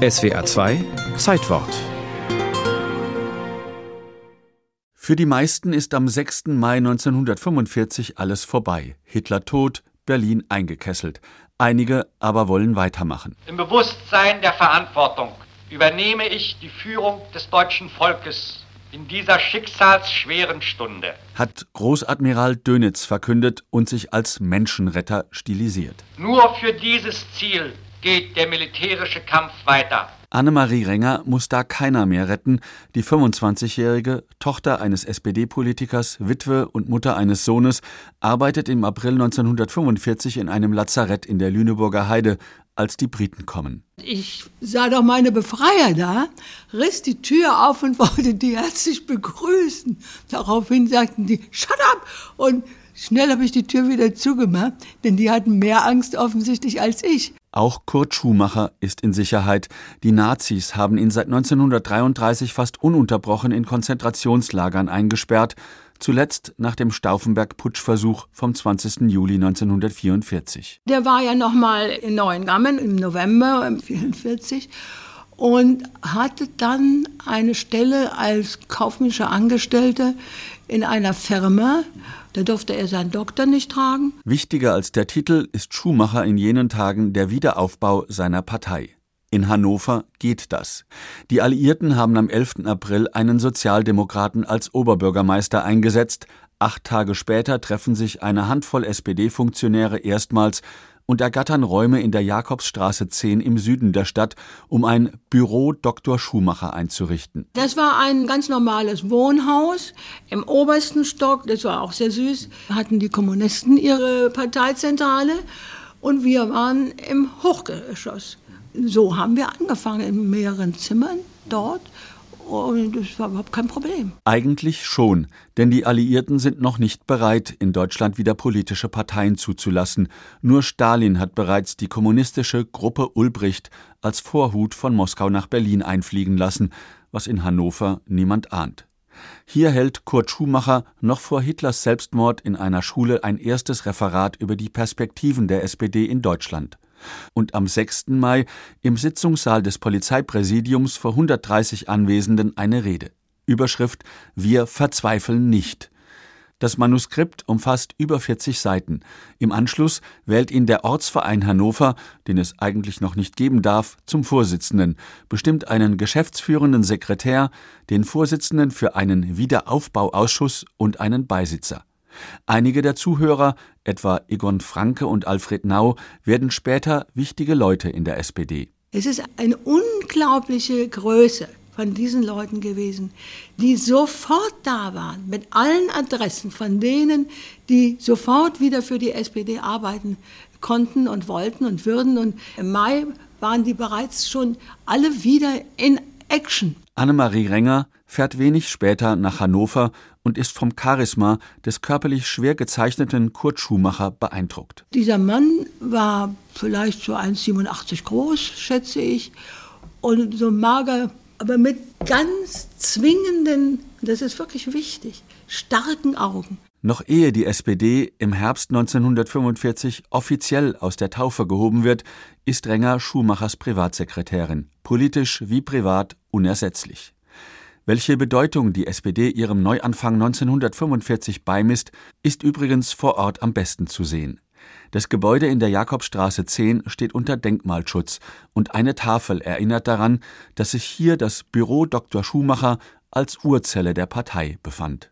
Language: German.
SWA 2 Zeitwort Für die meisten ist am 6. Mai 1945 alles vorbei. Hitler tot, Berlin eingekesselt. Einige aber wollen weitermachen. Im Bewusstsein der Verantwortung übernehme ich die Führung des deutschen Volkes in dieser schicksalsschweren Stunde. Hat Großadmiral Dönitz verkündet und sich als Menschenretter stilisiert. Nur für dieses Ziel geht der militärische Kampf weiter. Annemarie Renger muss da keiner mehr retten. Die 25-jährige, Tochter eines SPD-Politikers, Witwe und Mutter eines Sohnes, arbeitet im April 1945 in einem Lazarett in der Lüneburger Heide, als die Briten kommen. Ich sah doch meine Befreier da, riss die Tür auf und wollte die herzlich begrüßen. Daraufhin sagten die, shut up! Und schnell habe ich die Tür wieder zugemacht, denn die hatten mehr Angst offensichtlich als ich. Auch Kurt Schumacher ist in Sicherheit. Die Nazis haben ihn seit 1933 fast ununterbrochen in Konzentrationslagern eingesperrt, zuletzt nach dem Stauffenberg-Putschversuch vom 20. Juli 1944. Der war ja noch mal in Neuengamme im November 1944 und hatte dann eine Stelle als kaufmännischer Angestellter in einer Firma da durfte er seinen Doktor nicht tragen. Wichtiger als der Titel ist Schumacher in jenen Tagen der Wiederaufbau seiner Partei. In Hannover geht das. Die Alliierten haben am 11. April einen Sozialdemokraten als Oberbürgermeister eingesetzt. Acht Tage später treffen sich eine Handvoll SPD-Funktionäre erstmals und ergattern Räume in der Jakobsstraße 10 im Süden der Stadt, um ein Büro Dr. Schumacher einzurichten. Das war ein ganz normales Wohnhaus im obersten Stock, das war auch sehr süß, hatten die Kommunisten ihre Parteizentrale und wir waren im Hochgeschoss. So haben wir angefangen in mehreren Zimmern dort und das war überhaupt kein Problem. Eigentlich schon, denn die Alliierten sind noch nicht bereit, in Deutschland wieder politische Parteien zuzulassen. Nur Stalin hat bereits die kommunistische Gruppe Ulbricht als Vorhut von Moskau nach Berlin einfliegen lassen, was in Hannover niemand ahnt. Hier hält Kurt Schumacher noch vor Hitlers Selbstmord in einer Schule ein erstes Referat über die Perspektiven der SPD in Deutschland und am 6. Mai im Sitzungssaal des Polizeipräsidiums vor 130 Anwesenden eine Rede. Überschrift Wir verzweifeln nicht. Das Manuskript umfasst über 40 Seiten. Im Anschluss wählt ihn der Ortsverein Hannover, den es eigentlich noch nicht geben darf, zum Vorsitzenden, bestimmt einen geschäftsführenden Sekretär, den Vorsitzenden für einen Wiederaufbauausschuss und einen Beisitzer. Einige der Zuhörer, etwa Egon Franke und Alfred Nau, werden später wichtige Leute in der SPD. Es ist eine unglaubliche Größe von diesen Leuten gewesen, die sofort da waren, mit allen Adressen von denen, die sofort wieder für die SPD arbeiten konnten und wollten und würden. Und im Mai waren die bereits schon alle wieder in Action. Annemarie Renger fährt wenig später nach Hannover und ist vom Charisma des körperlich schwer gezeichneten Kurt Schumacher beeindruckt. Dieser Mann war vielleicht so 1,87 groß, schätze ich, und so mager, aber mit ganz zwingenden, das ist wirklich wichtig, starken Augen. Noch ehe die SPD im Herbst 1945 offiziell aus der Taufe gehoben wird, ist Renger Schumachers Privatsekretärin, politisch wie privat unersetzlich. Welche Bedeutung die SPD ihrem Neuanfang 1945 beimisst, ist übrigens vor Ort am besten zu sehen. Das Gebäude in der Jakobstraße 10 steht unter Denkmalschutz und eine Tafel erinnert daran, dass sich hier das Büro Dr. Schumacher als Urzelle der Partei befand